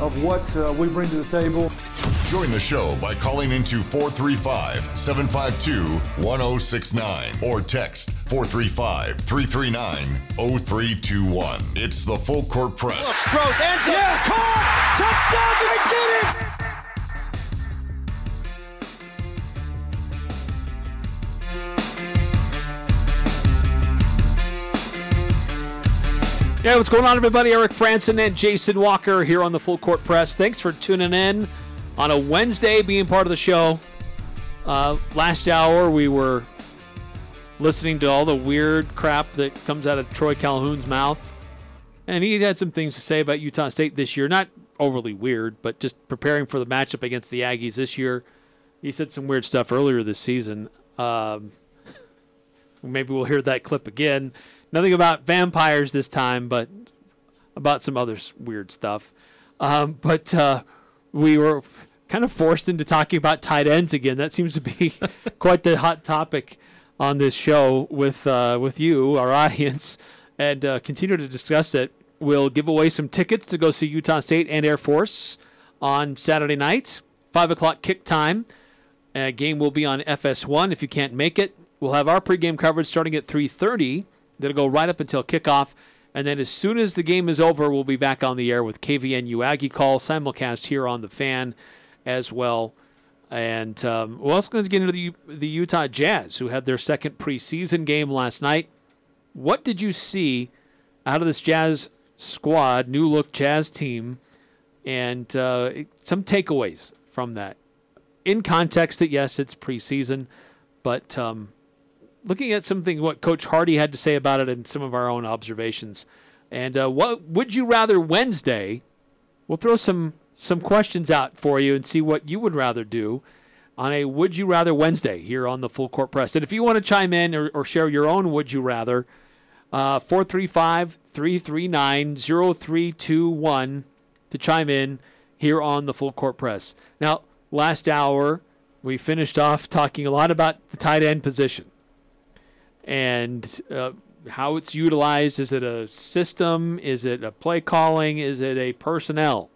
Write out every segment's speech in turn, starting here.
of what uh, we bring to the table. Join the show by calling into 435 752 1069 or text 435 339 0321. It's the Full Court Press. Rose, answer. Yes! Caught! Touchdown! They did it! Yeah, what's going on, everybody? Eric Frandsen and Jason Walker here on the Full Court Press. Thanks for tuning in on a Wednesday, being part of the show. Uh, last hour, we were listening to all the weird crap that comes out of Troy Calhoun's mouth. And he had some things to say about Utah State this year. Not overly weird, but just preparing for the matchup against the Aggies this year. He said some weird stuff earlier this season. Um, maybe we'll hear that clip again. Nothing about vampires this time, but about some other weird stuff. Um, but uh, we were kind of forced into talking about tight ends again. That seems to be quite the hot topic on this show with uh, with you, our audience, and uh, continue to discuss it. We'll give away some tickets to go see Utah State and Air Force on Saturday night, five o'clock kick time. Uh, game will be on FS1 if you can't make it. We'll have our pregame coverage starting at 3:30 That'll go right up until kickoff. And then as soon as the game is over, we'll be back on the air with KVNU Aggie Call, simulcast here on the fan as well. And um, we're also going to get into the, the Utah Jazz, who had their second preseason game last night. What did you see out of this Jazz squad, new look Jazz team, and uh, some takeaways from that? In context that, yes, it's preseason, but um, looking at something what Coach Hardy had to say about it and some of our own observations. And uh, what would you rather Wednesday? We'll throw some some questions out for you and see what you would rather do on a Would You Rather Wednesday here on the Full Court Press. And if you want to chime in or, or share your own Would You Rather, uh, 435 339 0321 to chime in here on the Full Court Press. Now, last hour, we finished off talking a lot about the tight end position and uh, how it's utilized. Is it a system? Is it a play calling? Is it a personnel?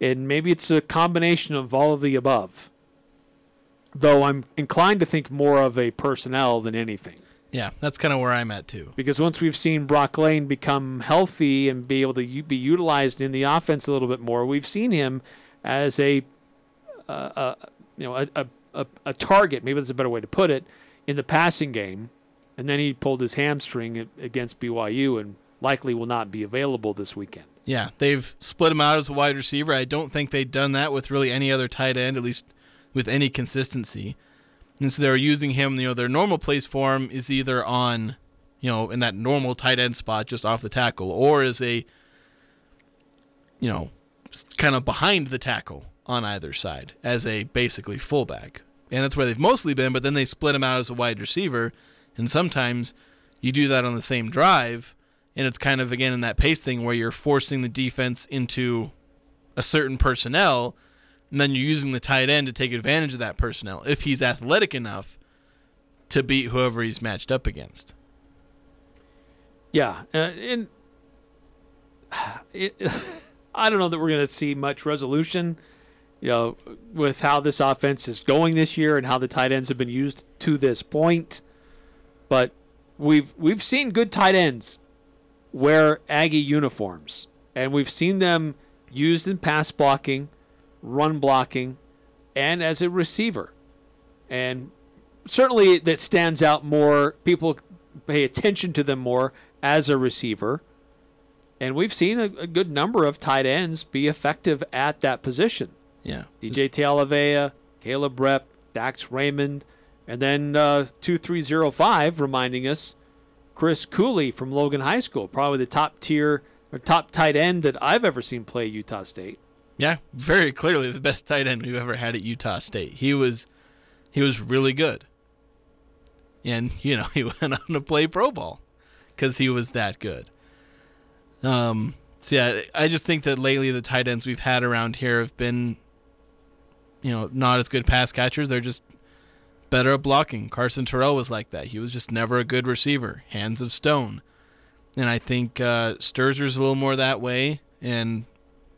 And maybe it's a combination of all of the above. Though I'm inclined to think more of a personnel than anything. Yeah, that's kind of where I'm at too. Because once we've seen Broc Lane become healthy and be able to u- be utilized in the offense a little bit more, we've seen him as a, uh, uh, you know, a, a, a target. Maybe that's a better way to put it in the passing game and then he pulled his hamstring against BYU and likely will not be available this weekend. Yeah, they've split him out as a wide receiver. I don't think they've done that with really any other tight end, at least with any consistency. And so they're using him, you know, their normal place for him is either on, you know, in that normal tight end spot just off the tackle, or as a, you know, kind of behind the tackle on either side as a basically fullback. And that's where they've mostly been, but then they split him out as a wide receiver and sometimes you do that on the same drive, and it's kind of, again, in that pace thing where you're forcing the defense into a certain personnel, and then you're using the tight end to take advantage of that personnel if he's athletic enough to beat whoever he's matched up against. Yeah, uh, and it, I don't know that we're going to see much resolution, you know, with how this offense is going this year and how the tight ends have been used to this point. But we've we've seen good tight ends wear Aggie uniforms, and we've seen them used in pass blocking, run blocking, and as a receiver. And certainly that stands out more. People pay attention to them more as a receiver. And we've seen a, a good number of tight ends be effective at that position. Yeah. DJ Tialavea, Caleb Repp, Dax Raymond – and then uh, 2305 reminding us Chris Cooley from Logan High School, probably the top tier or top tight end that I've ever seen play Utah State. Yeah, very clearly the best tight end we've ever had at Utah State. He was he was really good. And, you know, he went on to play pro ball because he was that good. Um, So yeah, I just think that lately the tight ends we've had around here have been, you know, not as good pass catchers. They're just better at blocking. Carson Terrell was like that. He was just never a good receiver. Hands of stone. And I think uh, Sterzer's a little more that way, and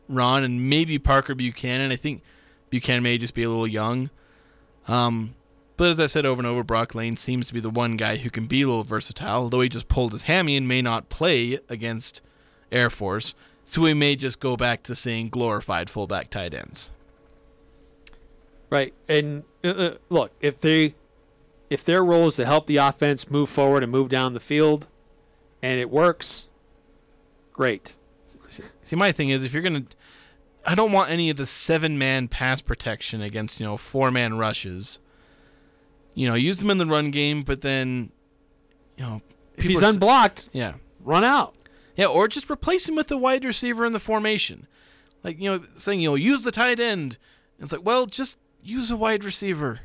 Ron and maybe Parker Buchanan. I think Buchanan may just be a little young. Um, but as I said over and over, Broc Lane seems to be the one guy who can be a little versatile, although he just pulled his hammy and may not play against Air Force. So we may just go back to seeing glorified fullback tight ends. Right. And uh, uh, look, if they if their role is to help the offense move forward and move down the field and it works, great. See, my thing is if you're going to I don't want any of the seven-man pass protection against, you know, four-man rushes. You know, use them in the run game, but then you know, If he's are unblocked, yeah. run out. Yeah, or just replace him with the wide receiver in the formation. Like, you know, saying, you know, use the tight end. It's like, well, just use a wide receiver.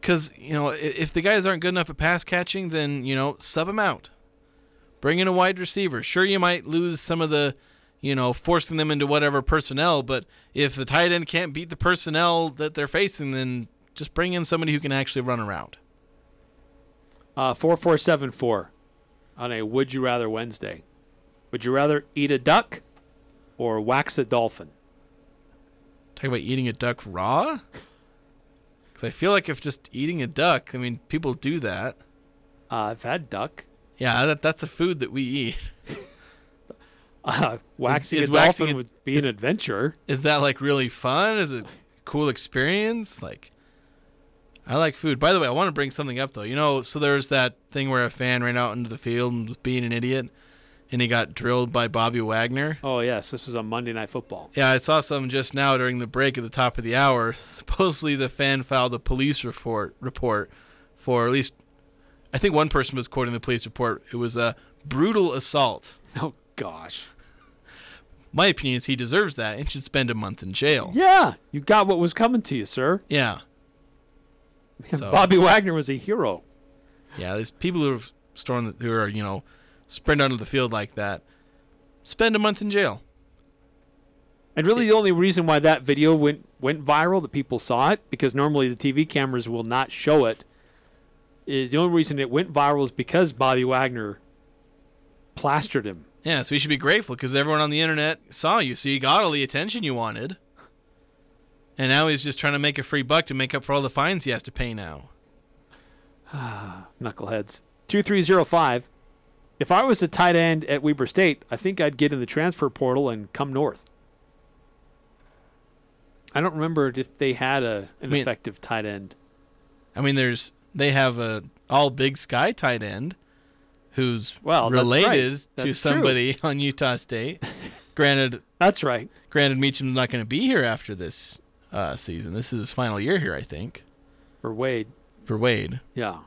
Because, you know, if the guys aren't good enough at pass catching, then, you know, sub them out. Bring in a wide receiver. Sure, you might lose some of the, you know, forcing them into whatever personnel, but if the tight end can't beat the personnel that they're facing, then just bring in somebody who can actually run around. Uh, 4474 on a Would You Rather Wednesday. Would you rather eat a duck or wax a dolphin? Talk about eating a duck raw? Because I feel like if just eating a duck, I mean, people do that. Uh, I've had duck. Yeah, that, that's a food that we eat. Uh, waxing is a waxing dolphin a- would be is- an adventure. Is that like really fun? Is it a cool experience? Like, I like food. By the way, I want to bring something up though. You know, so there's that thing where a fan ran out into the field and was being an idiot, and he got drilled by Bobby Wagner. Oh, yes. This was on Monday Night Football. Yeah, I saw something just now during the break at the top of the hour. Supposedly, the fan filed a police report report for at least, I think one person was quoting the police report. It was a brutal assault. Oh, gosh. My opinion is he deserves that and should spend a month in jail. Yeah, you got what was coming to you, sir. Yeah, So- Bobby Wagner was a hero. yeah. There's people who are storming, who are you know, sprint onto the field like that. Spend a month in jail. And really, the only reason why that video went went viral, that people saw it, because normally the TV cameras will not show it, is the only reason it went viral is because Bobby Wagner plastered him. Yeah, so you should be grateful because everyone on the internet saw you, so you got all the attention you wanted. And now he's just trying to make a free buck to make up for all the fines he has to pay now. Ah, knuckleheads. 2305. If I was a tight end at Weber State, I think I'd get in the transfer portal and come north. I don't remember if they had a an mean- effective tight end. I mean, there's they have a all Big Sky tight end who's Well, that's right. related to That's true. somebody on Utah State. granted, That's right. granted, Meacham's not going to be here after this uh, season. This is his final year here, I think, For Wade. for Wade. Yeah.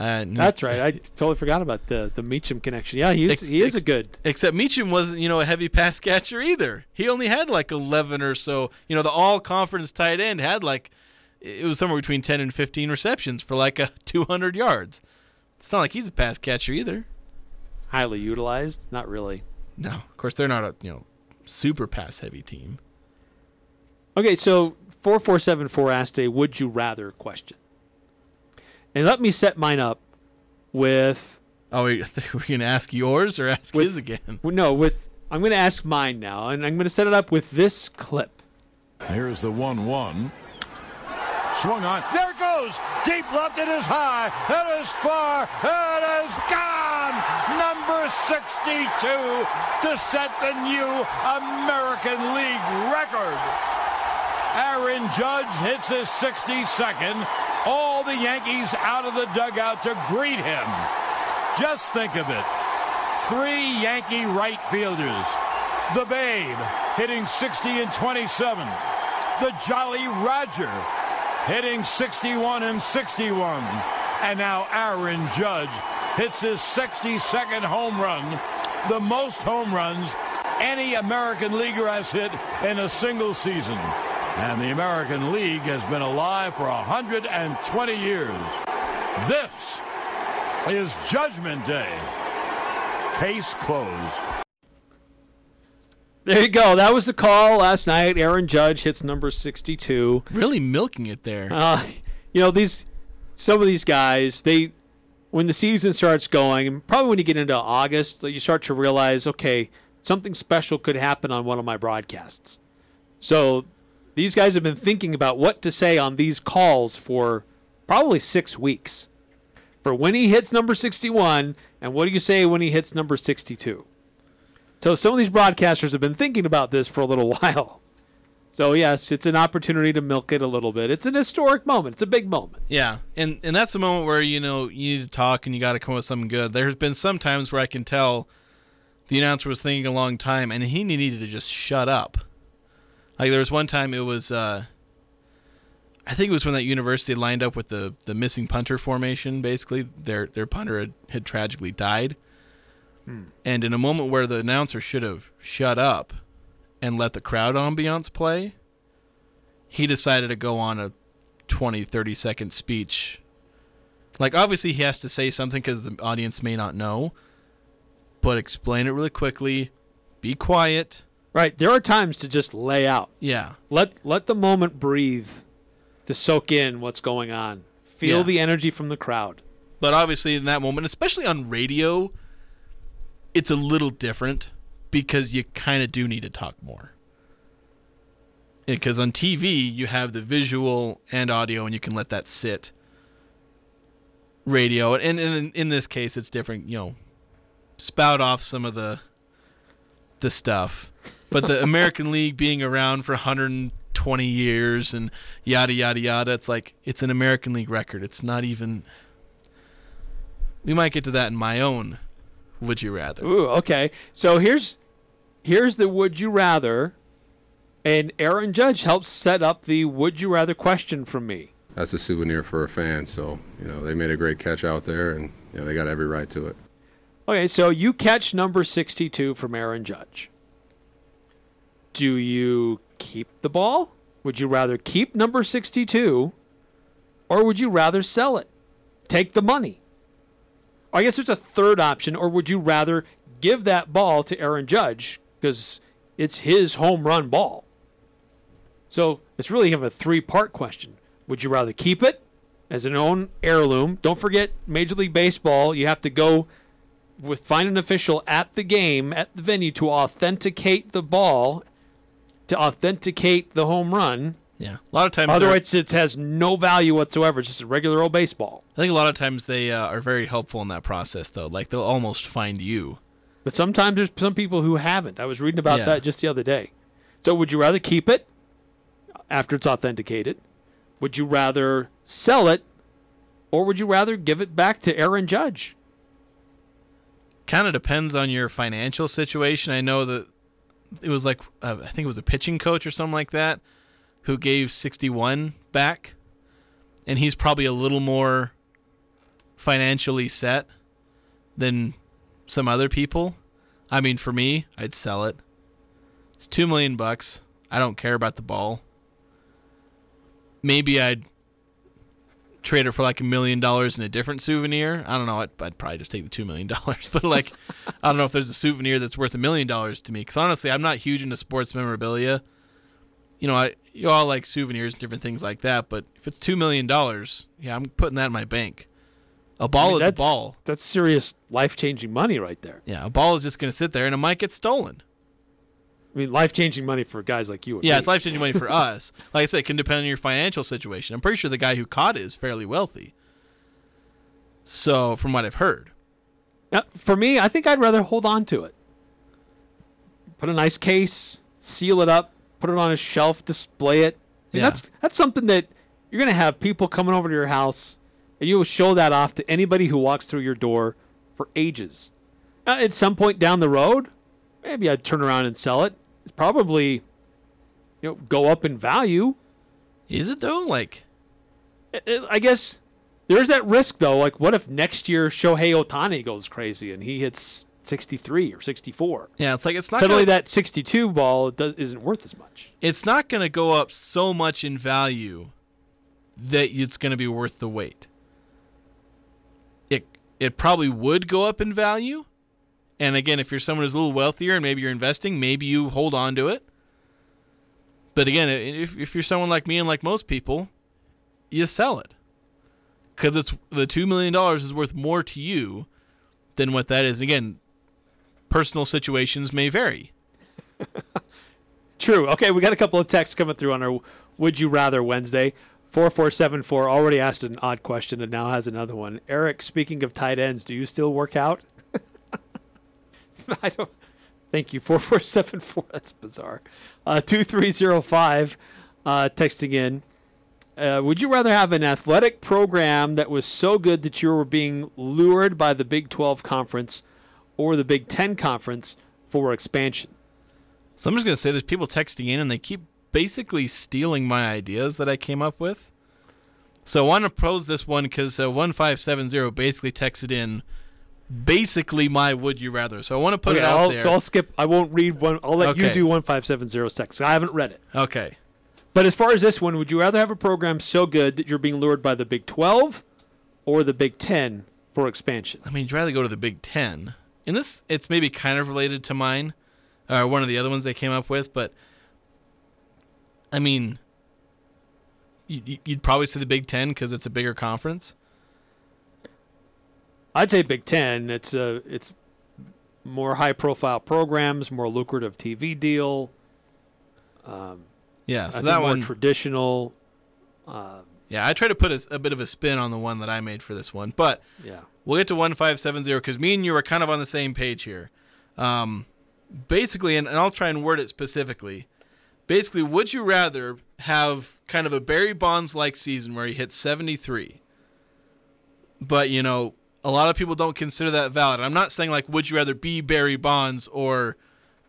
Uh, That's right. I totally forgot about the the Meacham connection. Yeah, he is, Ex- he is a good. Except Meacham wasn't, you know, a heavy pass catcher either. He only had like 11 or so. You know, the all conference tight end had like, it was somewhere between 10 and 15 receptions for like a 200 yards. It's not like he's a pass catcher either. highly utilized. Not really. No, of course they're not a you know super pass heavy team. Okay, so 4474 asked a would you rather question. And let me set mine up with Oh, we- we're gonna ask yours or ask With- his again. no, with I'm going to ask mine now and I'm going to set it up with this clip. Here's the 1 1. Swung on. There it goes. Deep left. It is high. It is far. It is gone. Number 62 to set the new American League record. Aaron Judge hits his 62nd. All the Yankees out of the dugout to greet him. Just think of it. Three Yankee right fielders. The Babe hitting 60 and 27. The Jolly Roger hitting 61 and 61. And now Aaron Judge hits his 62nd home run, the most home runs any American leaguer has hit in a single season. And the American League has been alive for 120 years. This is Judgment Day. Case closed. There you go. That was the call last night. Aaron Judge hits number 62. Really milking it there. Uh, you know these some of these guys they when the season starts going and probably when you get into August you start to realize okay something special could happen on one of my broadcasts. So these guys have been thinking about what to say on these calls for probably 6 weeks. For when he hits number 61 and what do you say when he hits number 62? So some of these broadcasters have been thinking about this for a little while. So yes, it's an opportunity to milk it a little bit. It's an historic moment. It's a big moment. Yeah, and and that's the moment where you know you need to talk and you got to come up with something good. There's been some times where I can tell the announcer was thinking a long time and he needed to just shut up. Like there was one time it was, uh, I think it was when that university lined up with the the missing punter formation. Basically, their their punter had, had tragically died, and in a moment where the announcer should have shut up and let the crowd ambiance play, he decided to go on a 20, 30 second speech. Like, obviously, he has to say something because the audience may not know, but explain it really quickly. Be quiet. Right. There are times to just lay out. Yeah. Let let the moment breathe to soak in what's going on. Feel Yeah. the energy from the crowd. But obviously, in that moment, especially on radio, it's a little different because you kind of do need to talk more. Because on TV, you have the visual and audio, and you can let that sit. Radio, and, and in, in this case, it's different. You know, spout off some of the the stuff, but the American League being around for 120 years and yada yada yada, it's like it's an American League record. It's not even we might get to that in my own would you rather Ooh, okay. So here's here's the would you rather and Aaron Judge helps set up the would you rather question from me. that's a souvenir for a fan. So, you know, they made a great catch out there and, you know, they got every right to it. Okay, so you catch number 62 from Aaron Judge. Do you keep the ball? Would you rather keep number 62 or would you rather sell it? Take the money. I guess there's a third option, or would you rather give that ball to Aaron Judge because it's his home run ball? So it's really kind of a three part question. Would you rather keep it as an own heirloom? Don't forget, Major League Baseball, you have to go with find an official at the game at the venue to authenticate the ball, to authenticate the home run. yeah a lot of times Otherwise, it has no value whatsoever. It's just a regular old baseball. i think a lot of times they uh, are very helpful in that process though like they'll almost find you But sometimes there's some people who haven't. I was reading about Yeah. that just the other day. So, would you rather keep it after it's authenticated? Would you rather sell it, or would you rather give it back to Aaron Judge? kind of depends on your financial situation i know that it was like uh, i think it was a pitching coach or something like that who gave 61 back. And he's probably a little more financially set than some other people. I mean for me i'd sell it. It's 2 million bucks. I don't care about the ball. Maybe i'd trade it for like a million dollars in a different souvenir. I don't know. I'd, I'd probably just take the two million dollars. But like, I don't know if there's a souvenir that's worth a million dollars to me. Because honestly, I'm not huge into sports memorabilia. You know, I you all like souvenirs and different things like that. But if it's two million dollars, yeah, I'm putting that in my bank. A ball I mean, is a ball. That's serious life changing money right there. Yeah, a ball is just going to sit there and it might get stolen. I mean, life changing money for guys like you. Yeah, me. it's life changing money for us. Like I said, it can depend on your financial situation. I'm pretty sure the guy who caught it is fairly wealthy. So, from what I've heard. Now, for me, I think I'd rather hold on to it. Put a nice case, seal it up, put it on a shelf, display it. I mean, Yeah. That's that's something that you're gonna have people coming over to your house, and you will show that off to anybody who walks through your door for ages. Now, at some point down the road, maybe I'd turn around and sell it. It's probably, you know, go up in value. Is it though? Like, I- guess there's that risk though. Like, what if next year Shohei Ohtani goes crazy and he hits 63 or 64? yeah, it's like it's not Suddenly, gonna, that 62 ball does, isn't worth as much. it's not going to go up so much in value that it's going to be worth the wait. It it probably would go up in value And again, if you're someone who's a little wealthier and maybe you're investing, maybe you hold on to it. But again, if, if you're someone like me and like most people, you sell it because it's the two million dollars is worth more to you than what that is. Again, personal situations may vary. True. Okay, we got a couple of texts coming through on our Would You Rather Wednesday. 4474 already asked an odd question and now has another one. Eric, speaking of tight ends, do you still work out? I don't. Thank you. 4474. That's bizarre. Uh, 2305 uh, texting in. Uh, would you rather have an athletic program that was so good that you were being lured by the Big 12 conference or the Big 10 conference for expansion? So I'm just going to say there's people texting in and they keep basically stealing my ideas that I came up with. So I want to pose this one because uh, 1570 basically texted in basically my would you rather. So I want to put Okay, it out I'll, there. so I'll skip. I won't read one. I'll let you do one five seven zero six. I haven't read it. okay. But as far as this one, would you rather have a program so good that you're being lured by the Big 12 or the Big 10 for expansion? I mean, you'd rather go to the Big Ten. And this, it's maybe kind of related to mine, or one of the other ones I came up with, but I mean, you- you'd probably say the Big Ten because it's a bigger conference. I'd say Big 10. It's a it's more high profile programs, more lucrative TV deal. Um, Yeah, so that more one. traditional. yeah, I try to put a, a bit of a spin on the one that I made for this one, but Yeah. We'll get to 1570 because me and you are kind of on the same page here. Um, basically, and, and I'll try and word it specifically. Basically, would you rather have kind of a Barry Bonds like season where he hits 73? But, you know, a lot of people don't consider that valid. I'm not saying, like, would you rather be Barry Bonds or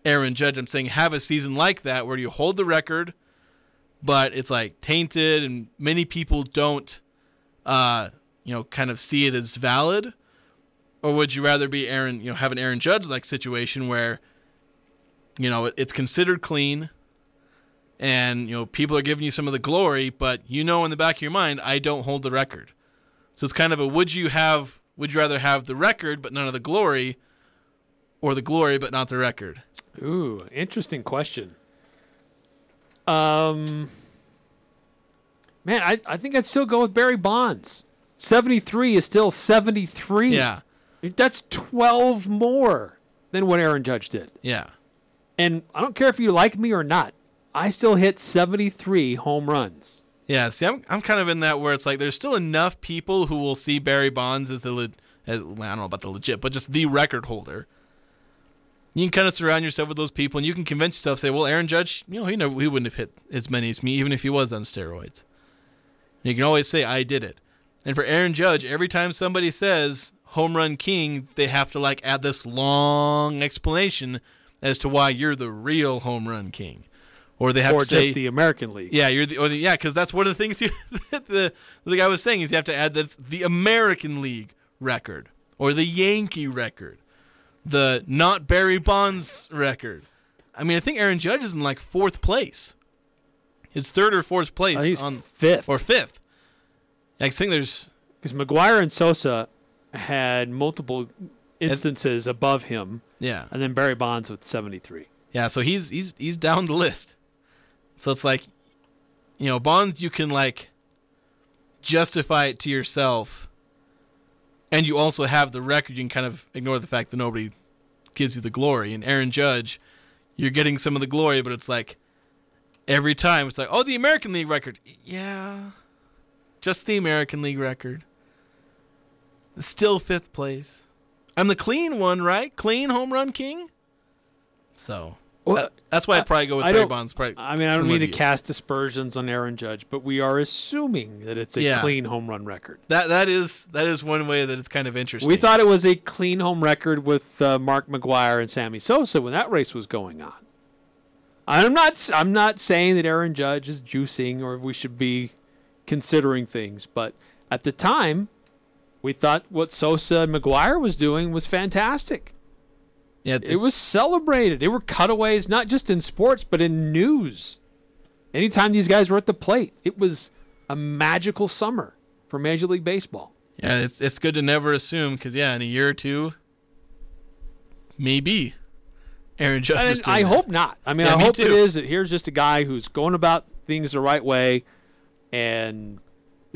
Aaron Judge? I'm saying have a season like that where you hold the record, but it's like tainted and many people don't uh, you know, kind of see it as valid? Or would you rather be Aaron, you know, have an Aaron Judge like situation where, you know, it's considered clean and, you know, people are giving you some of the glory, but you know in the back of your mind, I don't hold the record. So it's kind of a would you have, would you rather have the record but none of the glory or the glory but not the record? Ooh, interesting question. Um, man, I, I think I'd still go with Barry Bonds. 73 is still 73. Yeah. That's 12 more than what Aaron Judge did. Yeah. And I don't care if you like me or not, I still hit 73 home runs. Yeah, see, I'm I'm kind of in that where it's like there's still enough people who will see Barry Bonds as the le- as I don't know about the legit, but just the record holder. You can kind of surround yourself with those people, and you can convince yourself, say, well, Aaron Judge, you know, he never he wouldn't have hit as many as me, even if he was on steroids. And you can always say, I did it. And for Aaron Judge, every time somebody says home run king, they have to like add this long explanation as to why you're the real home run king, or they have Or to say just the American League. yeah, you're the, or the yeah, because that's one of the things you, the the guy was saying is you have to add that's the American League record or the Yankee record, the not Barry Bonds record. I mean, I think Aaron Judge is in like fourth place. His third or fourth place Uh, he's on fifth. or fifth. I think there's Because McGwire and Sosa had multiple instances above him, yeah and then Barry Bonds with 73. yeah. So he's he's he's down the list. So it's like, you know, Bonds you can like justify it to yourself and you also have the record. You can kind of ignore the fact that nobody gives you the glory. And Aaron Judge, you're getting some of the glory, but it's like every time it's like, oh, the American League record. Yeah, just the American League record. Still fifth place. I'm the clean one, right? Clean home run king. So Well, that's why I'd probably go with I Barry Bonds. Probably I mean, I don't mean to cast aspersions on Aaron Judge, but we are assuming that it's a Yeah. clean home run record. That that is that is one way that it's kind of interesting. We thought it was a clean home record with uh, Mark McGwire and Sammy Sosa when that race was going on. I'm not. I'm not saying that Aaron Judge is juicing or we should be considering things, but at the time, we thought what Sosa and McGwire was doing was fantastic. Yeah, It was celebrated. They were cutaways, not just in sports, but in news. Anytime these guys were at the plate, it was a magical summer for Major League Baseball. yeah. It's it's good to never assume because yeah, in a year or two, maybe Aaron Judge. was And doing I hope not. I mean, Yeah, I me hope it too. is that here's just a guy who's going about things the right way and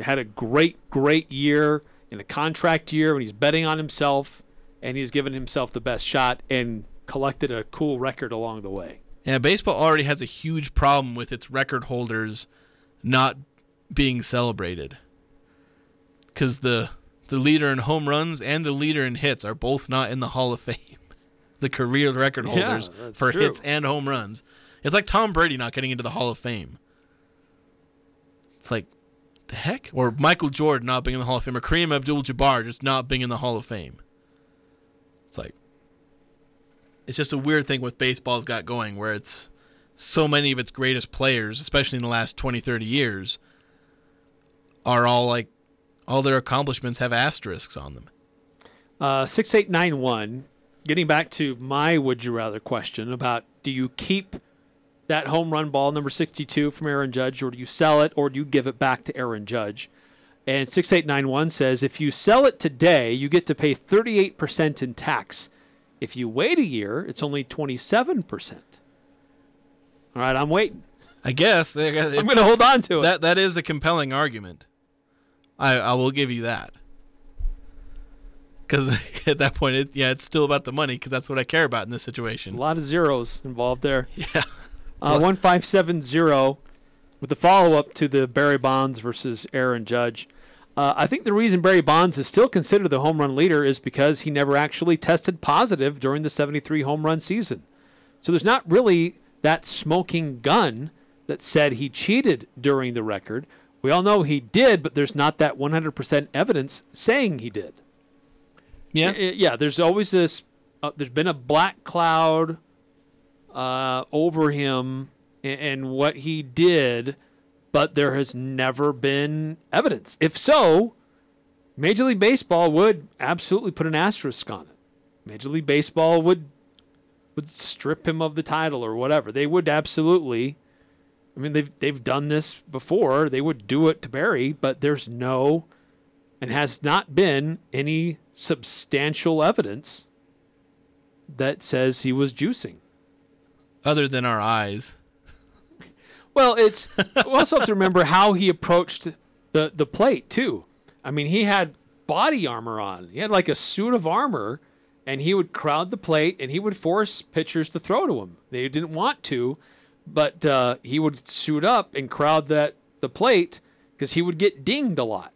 had a great, great year in a contract year when he's betting on himself and he's given himself the best shot and collected a cool record along the way. Yeah, baseball already has a huge problem with its record holders not being celebrated. Because the the leader in home runs and the leader in hits are both not in the Hall of Fame. The career record holders that's for true. hits and home runs. It's like Tom Brady not getting into the Hall of Fame. It's like the heck? Or Michael Jordan not being in the Hall of Fame, or Kareem Abdul-Jabbar just not being in the Hall of Fame. It's like it's just a weird thing with baseball's got going where it's so many of its greatest players, especially in the last 20, 30 years, are all like all their accomplishments have asterisks on them. Uh, 6891, getting back to my would you rather question about do you keep that home run ball, number 62, from Aaron Judge, or do you sell it, or do you give it back to Aaron Judge? And 6891 says if you sell it today, you get to pay 38% in tax. If you wait a year, it's only 27%. All right, I'm waiting. I guess I'm going to hold on to it. that that is a compelling argument. I I will give you that. Because at that point, it, yeah, it's still about the money because that's what I care about in this situation. a lot of zeros involved there. Yeah. Uh, one five seven zero, with the follow up to the Barry Bonds versus Aaron Judge. Uh, I think the reason Barry Bonds is still considered the home run leader is because he never actually tested positive during the seventy three home run season. So there's not really that smoking gun that said he cheated during the record. We all know he did, but there's not that 100% evidence saying he did. Yeah. Yeah, there's always this. Uh, there's been a black cloud uh, over him and, and what he did, but there has never been evidence. If so, Major League Baseball would absolutely put an asterisk on it. Major League Baseball would would strip him of the title or whatever. They would absolutely. I mean, they've they've done this before. They would do it to Barry, but there's no and has not been any substantial evidence that says he was juicing. Other than our eyes. Well, it's we also have to remember how he approached the the plate too. I mean, he had body armor on. He had like a suit of armor, and he would crowd the plate and he would force pitchers to throw to him. They didn't want to, but uh, he would suit up and crowd that the plate because he would get dinged a lot.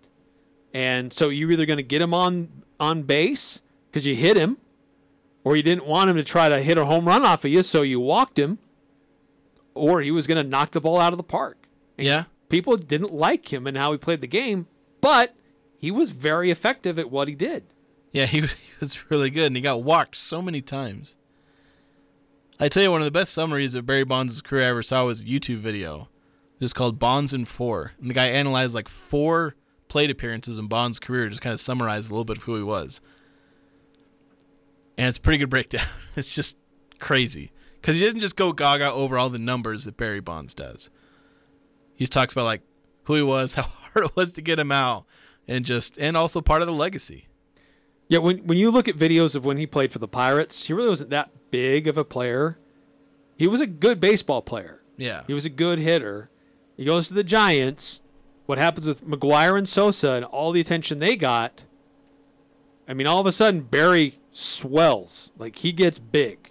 And so you're either going to get him on on base because you hit him, or you didn't want him to try to hit a home run off of you, so you walked him, or he was going to knock the ball out of the park. Yeah. People didn't like him and how he played the game, but he was very effective at what he did. Yeah, he, was- he was really good, and he got walked so many times. I tell you, one of the best summaries of Barry Bonds' career I ever saw was a YouTube video. It was called Bonds in Four, and the guy analyzed like four plate appearances in Bonds' career, just kind of summarized a little bit of who he was. And it's a pretty good breakdown. It's just crazy because he doesn't just go gaga over all the numbers that Barry Bonds does. He talks about like who he was, how hard it was to get him out, and just and also part of the legacy. Yeah, when when you look at videos of when he played for the Pirates, he really wasn't that big of a player. He was a good baseball player. Yeah. He was a good hitter. He goes to the Giants. What happens with McGwire and Sosa and all the attention they got? I mean, all of a sudden Barry swells. Like he gets big.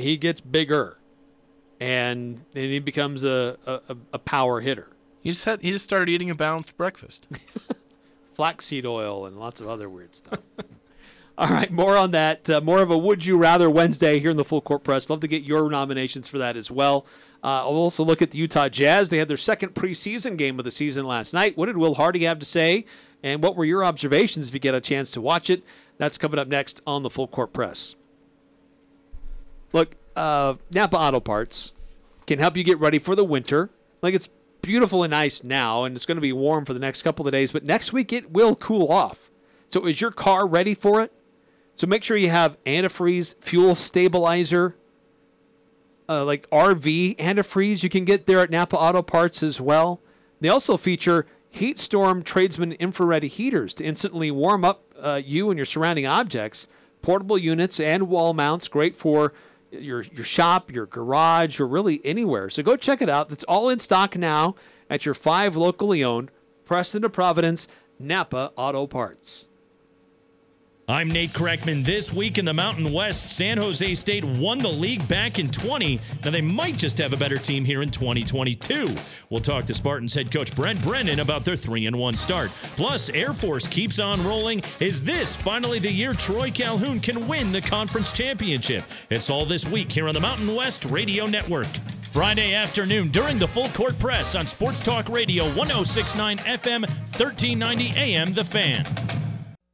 And he gets bigger. And then he becomes a, a, a power hitter. He just had he just started eating a balanced breakfast. flaxseed oil and lots of other weird stuff. All right, more on that. Uh, more of a Would You Rather Wednesday here in the Full Court Press. Love to get your nominations for that as well. Uh, I'll also look at the Utah Jazz. They had their second preseason game of the season last night. What did Will Hardy have to say? And what were your observations if you get a chance to watch it? That's coming up next on the Full Court Press. Look, uh, Napa Auto Parts can help you get ready for the winter. Like it's beautiful and nice now, and it's going to be warm for the next couple of days, but next week it will cool off. So is your car ready for it? So make sure you have antifreeze, fuel stabilizer, uh, like RV antifreeze you can get there at Napa Auto Parts as well. They also feature Heat Storm Tradesman infrared heaters to instantly warm up uh, you and your surrounding objects. portable units and wall mounts, great for your your shop, your garage, or really anywhere. So go check it out. It's all in stock now at your five locally owned Preston to Providence Napa Auto Parts. I'm Nate Kreckman. This week in the Mountain West, San Jose State won the league back in 20. Now they might just have a better team here in 2022. We'll talk to Spartans head coach Brent Brennan about their 3 and 1 start. Plus, Air Force keeps on rolling. Is this finally the year Troy Calhoun can win the conference championship? It's all this week here on the Mountain West Radio Network. Friday afternoon during the full court press on Sports Talk Radio 1069 FM 1390 AM The Fan.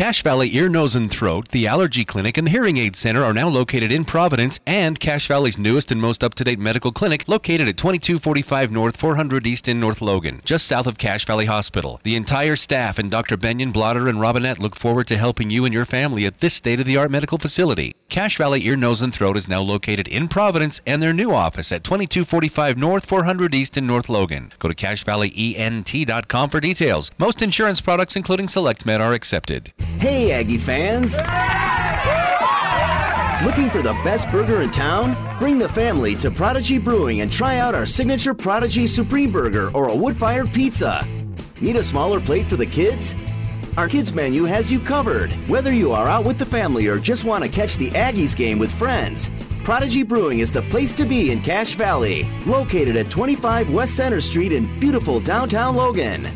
Cache Valley Ear, Nose, and Throat, the Allergy Clinic, and the Hearing Aid Center are now located in Providence, and Cache Valley's newest and most up to date medical clinic located at 2245 North, 400 East in North Logan, just south of Cache Valley Hospital. The entire staff and Dr. Benyon, Blotter, and Robinette look forward to helping you and your family at this state of the art medical facility. Cache Valley Ear, Nose, and Throat is now located in Providence and their new office at 2245 North, 400 East in North Logan. Go to CacheValleyENT.com for details. Most insurance products, including SelectMed, are accepted. Hey, Aggie fans! Looking for the best burger in town? Bring the family to Prodigy Brewing and try out our signature Prodigy Supreme Burger or a wood fired pizza. Need a smaller plate for the kids? Our kids menu has you covered. Whether you are out with the family or just want to catch the Aggies game with friends, Prodigy Brewing is the place to be in Cache Valley, located at 25 West Center Street in beautiful downtown Logan.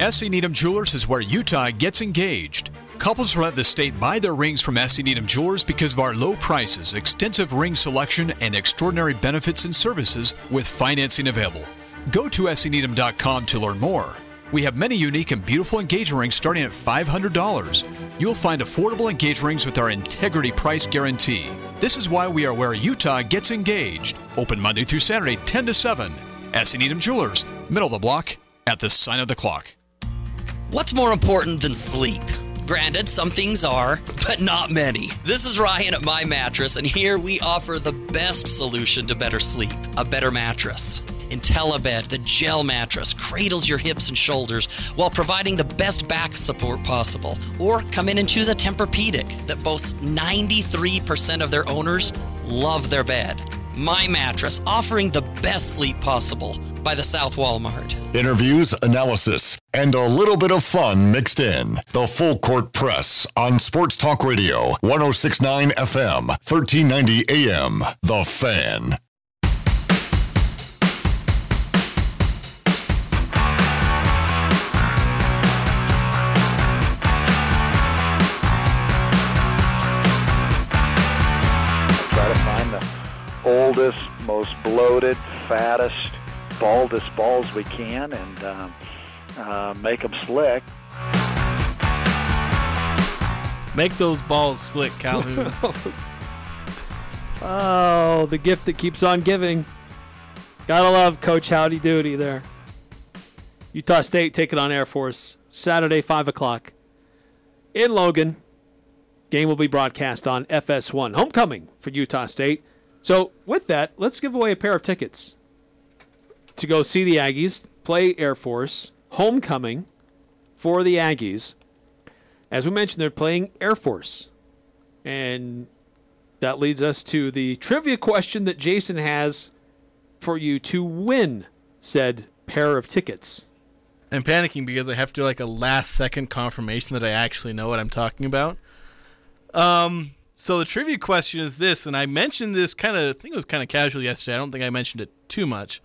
SC Needham Jewelers is where Utah gets engaged. Couples throughout the state buy their rings from SC Needham Jewelers because of our low prices, extensive ring selection, and extraordinary benefits and services with financing available. Go to scneedham.com to learn more. We have many unique and beautiful engagement rings starting at $500. You'll find affordable engagement rings with our integrity price guarantee. This is why we are where Utah gets engaged. Open Monday through Saturday, 10 to 7. SC Needham Jewelers, middle of the block, at the sign of the clock. What's more important than sleep? Granted, some things are, but not many. This is Ryan at My Mattress, and here we offer the best solution to better sleep a better mattress. IntelliBed, the gel mattress, cradles your hips and shoulders while providing the best back support possible. Or come in and choose a Tempur-Pedic that boasts 93% of their owners love their bed. My Mattress, offering the best sleep possible by the South Walmart. Interviews, analysis, and a little bit of fun mixed in. The Full Court Press on Sports Talk Radio, 1069 FM, 1390 AM. The Fan. Try to find the oldest, most bloated, fattest, baldest balls we can and um, uh, make them slick. Make those balls slick, Calhoun. Oh, the gift that keeps on giving. Gotta love Coach Howdy Doody there. Utah State taking on Air Force Saturday, 5 o'clock in Logan. Game will be broadcast on FS1. Homecoming for Utah State. So, with that, let's give away a pair of tickets to go see the Aggies play Air Force. Homecoming for the Aggies. As we mentioned, they're playing Air Force. And that leads us to the trivia question that Jason has for you to win said pair of tickets. I'm panicking because I have to do like a last second confirmation that I actually know what I'm talking about. Um, so the trivia question is this, and I mentioned this kind of, I think it was kind of casual yesterday. I don't think I mentioned it too much,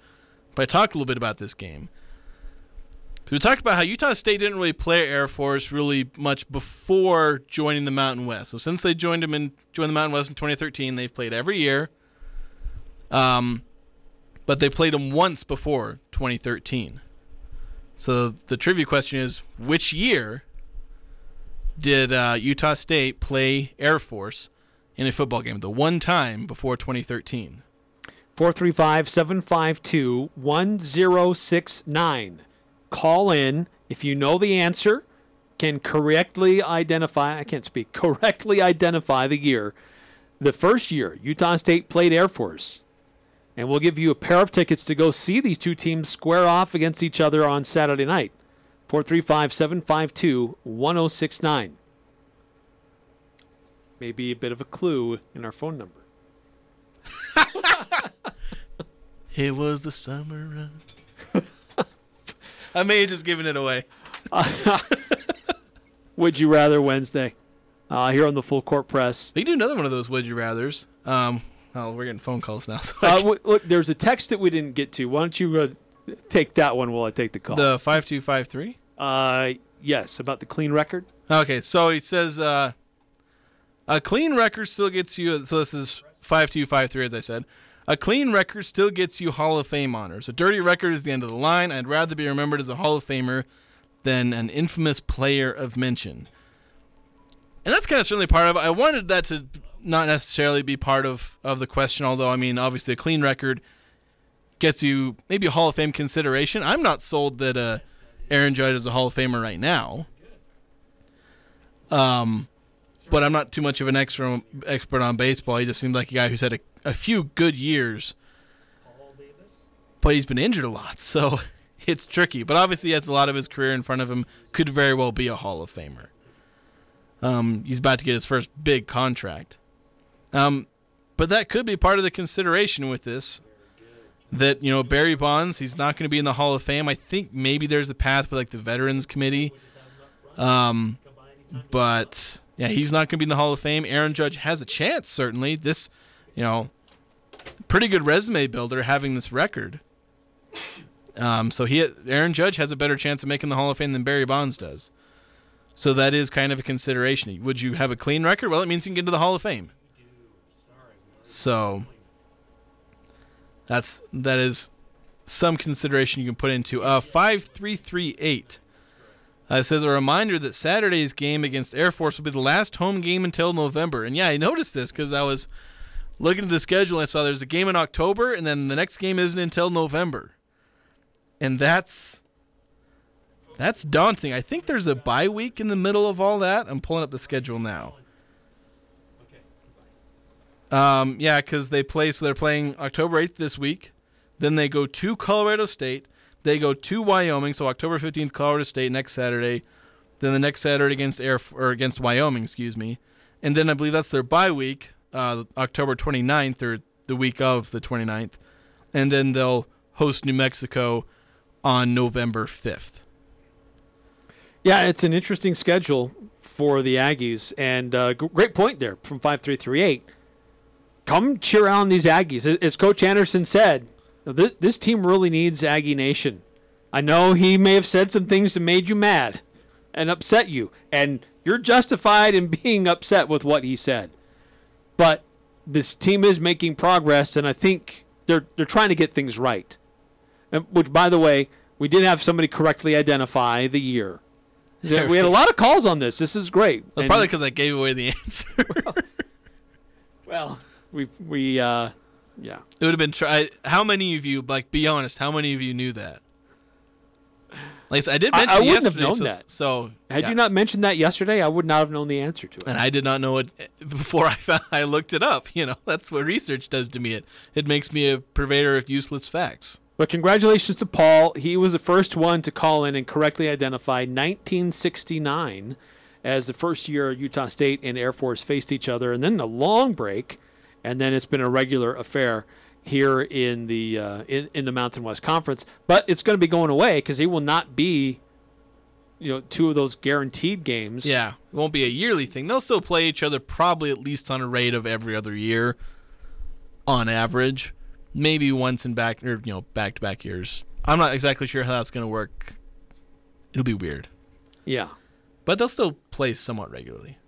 but I talked a little bit about this game. So we talked about how Utah State didn't really play Air Force really much before joining the Mountain West. So since they joined them in joined the Mountain West in 2013, they've played every year. Um, but they played them once before 2013. So the trivia question is, which year did uh, Utah State play Air Force in a football game? The one time before 2013. 435 752 1069. Call in if you know the answer, can correctly identify, I can't speak, correctly identify the year, the first year Utah State played Air Force. And we'll give you a pair of tickets to go see these two teams square off against each other on Saturday night. 435 752 1069. Maybe a bit of a clue in our phone number. It was the summer run. I may have just given it away. Would you rather Wednesday? Uh, here on the full court press. We can do another one of those would you rather's. Um, oh, we're getting phone calls now. So Uh, w- look, there's a text that we didn't get to. Why don't you uh, take that one while I take the call? the five two five three. uh, yes, about the clean record. Okay, so he says uh, a clean record still gets you. So this is five two five three, as I said. A clean record still gets you Hall of Fame honors. A dirty record is the end of the line. I'd rather be remembered as a Hall of Famer than an infamous player of mention. And that's kind of certainly part of it. I wanted that to not necessarily be part of, of the question, although, I mean, obviously, a clean record gets you maybe a Hall of Fame consideration. I'm not sold that uh, Aaron Judge is a Hall of Famer right now. Um, but I'm not too much of an extra expert on baseball. He just seemed like a guy who's had a, a few good years, but he's been injured a lot, so it's tricky. But obviously, he has a lot of his career in front of him. Could very well be a Hall of Famer. Um, he's about to get his first big contract. Um, but that could be part of the consideration with this. That you know Barry Bonds, he's not going to be in the Hall of Fame. I think maybe there's a path with like the Veterans Committee. Um, but yeah, he's not going to be in the Hall of Fame. Aaron Judge has a chance, certainly. This, you know, pretty good resume builder having this record. Um, so he, Aaron Judge, has a better chance of making the Hall of Fame than Barry Bonds does. So that is kind of a consideration. Would you have a clean record? Well, it means you can get into the Hall of Fame. So that's that is some consideration you can put into uh five three three eight. Uh, it says a reminder that Saturday's game against Air Force will be the last home game until November. And yeah, I noticed this because I was looking at the schedule and I saw there's a game in October and then the next game isn't until November. And that's that's daunting. I think there's a bye week in the middle of all that. I'm pulling up the schedule now. Um, yeah, because they play. So they're playing October 8th this week. Then they go to Colorado State. They go to Wyoming. So October 15th, Colorado State next Saturday. Then the next Saturday against Air or against Wyoming, excuse me. And then I believe that's their bye week, uh, October 29th or the week of the 29th. And then they'll host New Mexico on November 5th. Yeah, it's an interesting schedule for the Aggies, and uh, g- great point there from five three three eight. Come cheer on these Aggies, as Coach Anderson said. This, this team really needs Aggie Nation. I know he may have said some things that made you mad and upset you, and you're justified in being upset with what he said. But this team is making progress, and I think they're they're trying to get things right. And- Which, by the way, we did have somebody correctly identify the year. We had a lot of calls on this. This is great. That's And- probably because I gave away the answer. well, we we uh, yeah. It would have been try. How many of you, like, be honest? How many of you knew that? Like I did mention I it wouldn't have known so, that. So had yeah. you not mentioned that yesterday, I would not have known the answer to it. and I did not know it eh, before I found, I looked it up. You know, that's what research does to me. It it makes me a purveyor of useless facts. But congratulations to Paul. He was the first one to call in and correctly identify 1969 as the first year Utah State and Air Force faced each other, and then the long break, and then it's been a regular affair here in the uh, in, in the Mountain West Conference. But it's going to be going away because he will not be, you know, two of those guaranteed games. Yeah, it won't be a yearly thing. They'll still play each other probably at least on a rate of every other year, on average. Maybe once in back or you know back to back years. I'm not exactly sure how that's going to work. It'll be weird. Yeah. But they'll still play somewhat regularly.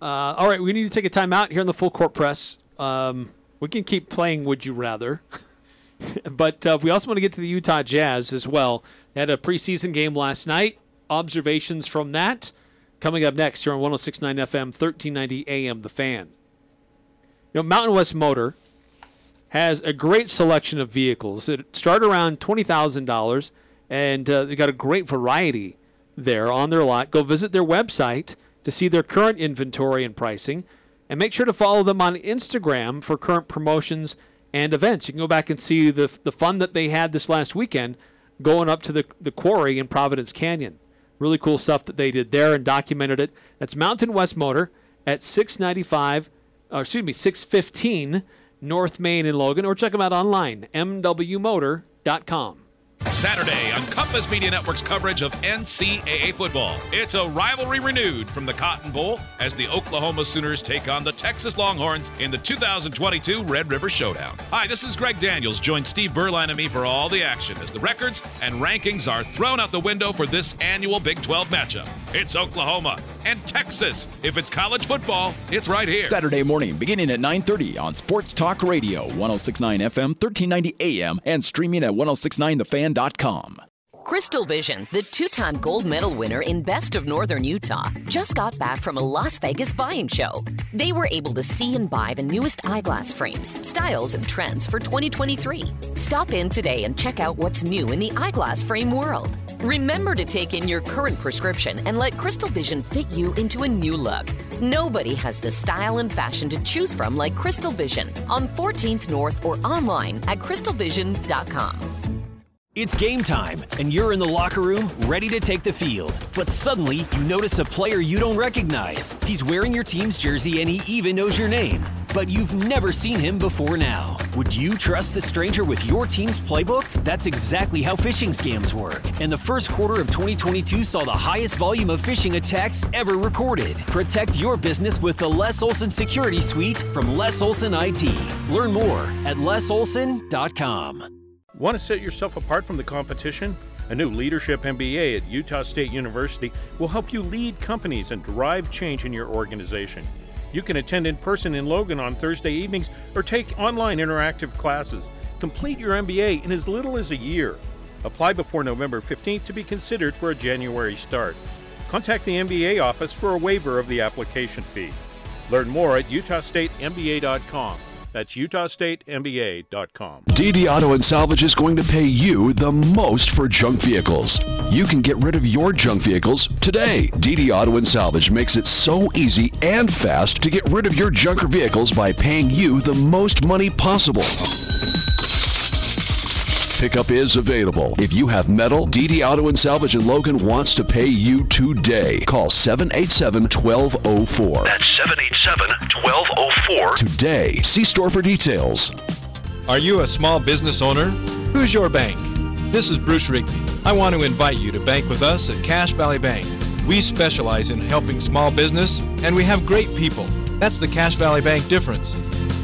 Uh, all right, we need to take a time out here in the full court press. Um, we can keep playing Would You Rather, but uh, we also want to get to the Utah Jazz as well. They had a preseason game last night. Observations from that. Coming up next here on 1069 FM, 1390 AM, The Fan. You know, Mountain West Motor has a great selection of vehicles that start around $20,000 and uh, they've got a great variety there on their lot. Go visit their website to see their current inventory and pricing and make sure to follow them on Instagram for current promotions and events. You can go back and see the, the fun that they had this last weekend going up to the, the quarry in Providence Canyon. Really cool stuff that they did there and documented it. That's Mountain West Motor at 695, or excuse me, 615 North Main in Logan, or check them out online, mwmotor.com. Saturday on Compass Media Network's coverage of NCAA football. It's a rivalry renewed from the Cotton Bowl as the Oklahoma Sooners take on the Texas Longhorns in the 2022 Red River Showdown. Hi, this is Greg Daniels. Join Steve Berline and me for all the action as the records and rankings are thrown out the window for this annual Big 12 matchup. It's Oklahoma and Texas. If it's college football, it's right here. Saturday morning, beginning at 9:30 on Sports Talk Radio, 1069 FM, 1390 AM, and streaming at 1069thefan.com. Crystal Vision, the two time gold medal winner in Best of Northern Utah, just got back from a Las Vegas buying show. They were able to see and buy the newest eyeglass frames, styles, and trends for 2023. Stop in today and check out what's new in the eyeglass frame world. Remember to take in your current prescription and let Crystal Vision fit you into a new look. Nobody has the style and fashion to choose from like Crystal Vision on 14th North or online at crystalvision.com. It's game time, and you're in the locker room ready to take the field. But suddenly, you notice a player you don't recognize. He's wearing your team's jersey and he even knows your name. But you've never seen him before now. Would you trust the stranger with your team's playbook? That's exactly how phishing scams work. And the first quarter of 2022 saw the highest volume of phishing attacks ever recorded. Protect your business with the Les Olson Security Suite from Les Olson IT. Learn more at lesolson.com. Want to set yourself apart from the competition? A new leadership MBA at Utah State University will help you lead companies and drive change in your organization. You can attend in person in Logan on Thursday evenings or take online interactive classes. Complete your MBA in as little as a year. Apply before November 15th to be considered for a January start. Contact the MBA office for a waiver of the application fee. Learn more at utahstatemba.com. That's utahstatemba.com. DD Auto and Salvage is going to pay you the most for junk vehicles. You can get rid of your junk vehicles today. DD Auto and Salvage makes it so easy and fast to get rid of your junker vehicles by paying you the most money possible. Pickup is available. If you have metal, DD Auto and Salvage in Logan wants to pay you today. Call 787-1204. That's 787-1204. Today. See store for details. Are you a small business owner? Who's your bank? This is Bruce Rigby. I want to invite you to bank with us at Cache Valley Bank. We specialize in helping small business, and we have great people. That's the Cache Valley Bank difference.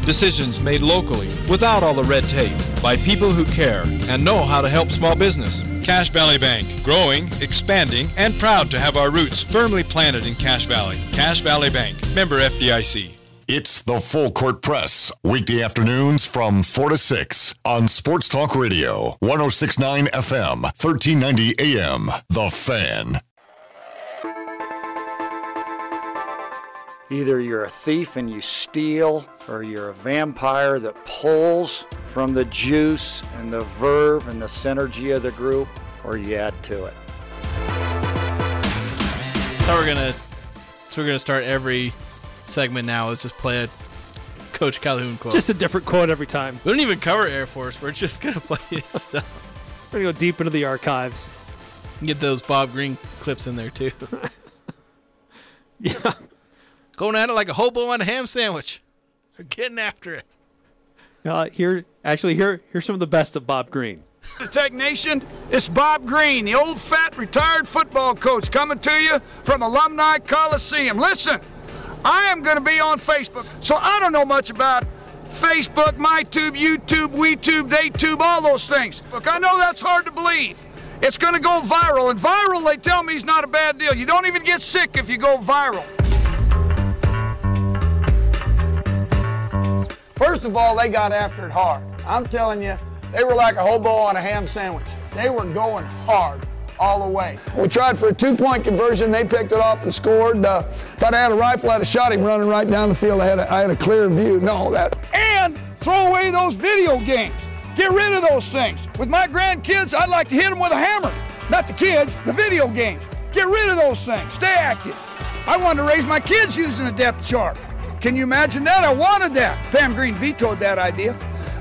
Decisions made locally, without all the red tape, by people who care and know how to help small business. Cache Valley Bank, growing, expanding, and proud to have our roots firmly planted in Cache Valley. Cache Valley Bank, member FDIC. It's the Full Court Press, weekday afternoons from 4 to 6 on Sports Talk Radio, 1069 FM, 1390 AM. The Fan. Either you're a thief and you steal, or you're a vampire that pulls from the juice and the verve and the synergy of the group, or you add to it. So we're gonna, so we're gonna start every segment now. Let's just play a Coach Calhoun quote. Just a different quote every time. We don't even cover Air Force. We're just gonna play his stuff. We're gonna go deep into the archives. Get those Bob Green clips in there too. yeah. Going at it like a hobo on a ham sandwich. They're getting after it. Uh, here, actually, here, here's some of the best of Bob Green. The Tech Nation, it's Bob Green, the old fat retired football coach, coming to you from Alumni Coliseum. Listen, I am going to be on Facebook, so I don't know much about Facebook, MyTube, YouTube, WeTube, TheyTube, all those things. Look, I know that's hard to believe. It's going to go viral, and viral, they tell me, is not a bad deal. You don't even get sick if you go viral. First of all, they got after it hard. I'm telling you, they were like a hobo on a ham sandwich. They were going hard. all the way. We tried for a two-point conversion. They picked it off and scored. Uh, if I'd had a rifle, I'd have shot him running right down the field. I had a, I had a clear view. No, that. And throw away those video games. Get rid of those things. With my grandkids, I'd like to hit them with a hammer. Not the kids, the video games. Get rid of those things. Stay active. I wanted to raise my kids using a depth chart. Can you imagine that? I wanted that. Pam Green vetoed that idea.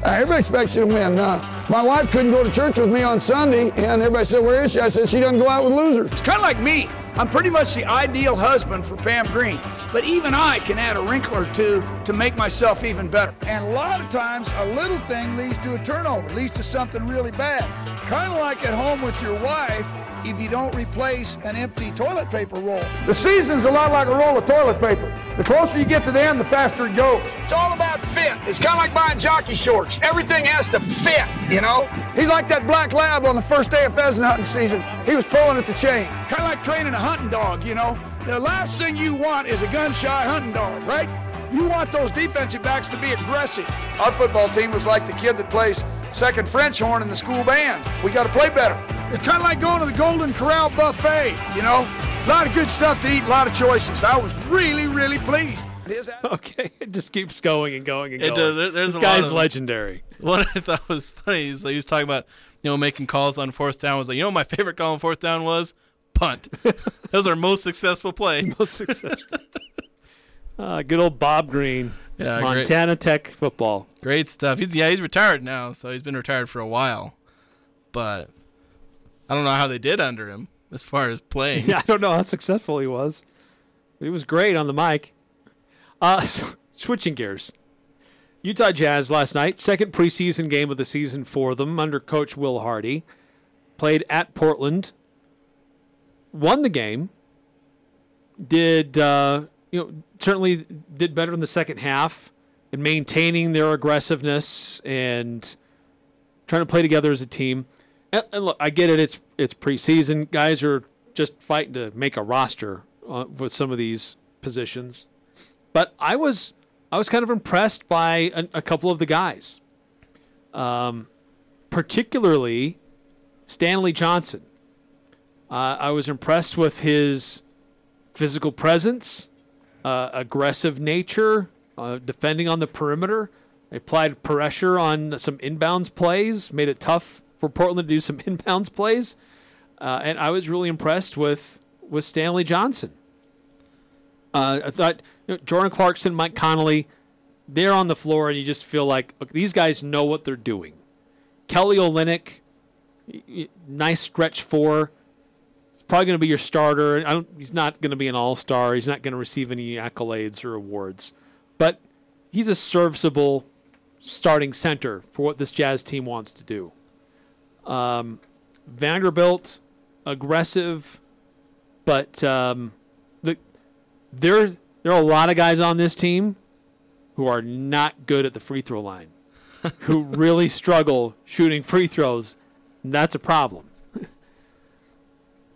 Uh, everybody expects you to win. Uh, my wife couldn't go to church with me on Sunday, and everybody said, Where is she? I said, She doesn't go out with losers. It's kind of like me. I'm pretty much the ideal husband for Pam Green, but even I can add a wrinkle or two to make myself even better. And a lot of times, a little thing leads to a turnover, leads to something really bad. Kind of like at home with your wife if you don't replace an empty toilet paper roll. The season's a lot like a roll of toilet paper. The closer you get to the end, the faster it goes. It's all about fit. It's kind of like buying jockey shorts. Everything has to fit, you know? He's like that black lab on the first day of pheasant hunting season. He was pulling at the chain. Kind of like training a hunting dog, you know? The last thing you want is a gun shy hunting dog, right? You want those defensive backs to be aggressive. Our football team was like the kid that plays second French horn in the school band. We got to play better. It's kind of like going to the Golden Corral buffet, you know? A lot of good stuff to eat, a lot of choices. I was really, really pleased. Okay, it just keeps going and going and It going. does. There- there's this a lot guy's of- legendary. What I thought was funny is like, he was talking about you know making calls on fourth down. Was like you know what my favorite call on fourth down was punt. that was our most successful play. most successful. Uh, good old Bob Green, Yeah, great. Montana Tech football. Great stuff. He's yeah he's retired now, so he's been retired for a while. But I don't know how they did under him as far as playing. Yeah, I don't know how successful he was. He was great on the mic. Uh, switching gears. Utah Jazz last night, second preseason game of the season for them under coach Will Hardy. Played at Portland. Won the game. Did uh, you know certainly did better in the second half in maintaining their aggressiveness and trying to play together as a team. And, and look, I get it. It's it's preseason. Guys are just fighting to make a roster uh, with some of these positions. But I was I was kind of impressed by a, a couple of the guys, um, particularly Stanley Johnson. Uh, I was impressed with his physical presence, uh, aggressive nature, uh, defending on the perimeter. They applied pressure on some inbounds plays, made it tough for Portland to do some inbounds plays, uh, and I was really impressed with with Stanley Johnson. Uh, I thought you know, Jordan Clarkson, Mike Conley, they're on the floor, and you just feel like look, these guys know what they're doing. Kelly Olynyk, nice stretch four. Probably going to be your starter. I don't, he's not going to be an all star. He's not going to receive any accolades or awards, but he's a serviceable starting center for what this Jazz team wants to do. Um, Vanderbilt, aggressive, but um, the there there are a lot of guys on this team who are not good at the free throw line, who really struggle shooting free throws. And that's a problem.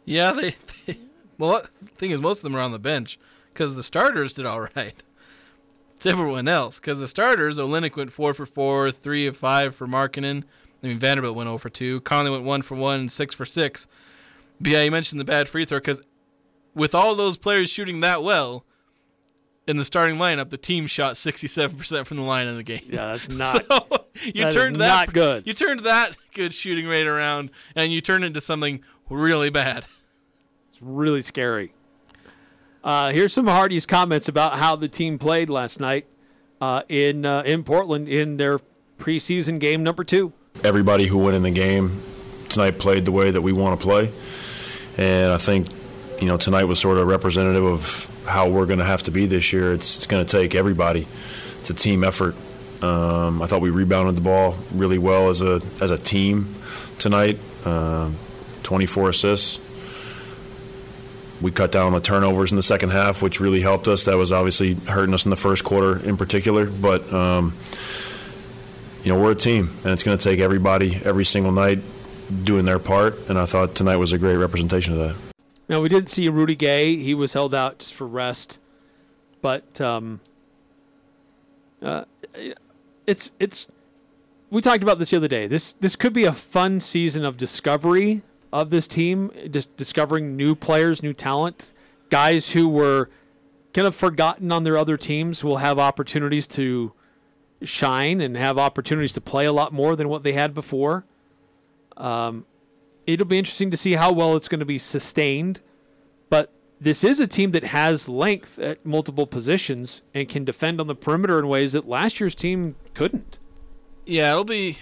Yeah, they. they well, the thing is, most of them are on the bench because the starters did all right. It's everyone else because the starters, Olynyk went four for four, three of five for Markkanen. I mean, Vanderbilt went 0 for two. Conley went one for one, and six for six. But yeah, you mentioned the bad free throw because with all those players shooting that well in the starting lineup, the team shot 67% from the line in the game. Yeah, that's not. So you that turned that not good. You turned that good shooting rate around, and you turned it into something really bad. It's really scary. Uh, here's some of Hardy's comments about how the team played last night uh, in uh, in Portland in their preseason game number two. everybody who went in the game tonight played the way that we want to play. And I think, you know, tonight was sort of representative of how we're going to have to be this year. It's, it's going to take everybody. It's a team effort. Um, I thought we rebounded the ball really well as a as a team tonight. Um 24 assists. We cut down on the turnovers in the second half, which really helped us. That was obviously hurting us in the first quarter in particular, but. Um, you know, we're a team, and it's going to take everybody every single night doing their part. And I thought tonight was a great representation of that. Now we didn't see Rudy Gay; he was held out just for rest. But um, uh, it's it's we talked about this the other day. This this could be a fun season of discovery of this team, just discovering new players, new talent, guys who were kind of forgotten on their other teams will have opportunities to shine and have opportunities to play a lot more than what they had before. Um, it'll be interesting to see how well it's going to be sustained. But this is a team that has length at multiple positions and can defend on the perimeter in ways that last year's team couldn't. Yeah, it'll be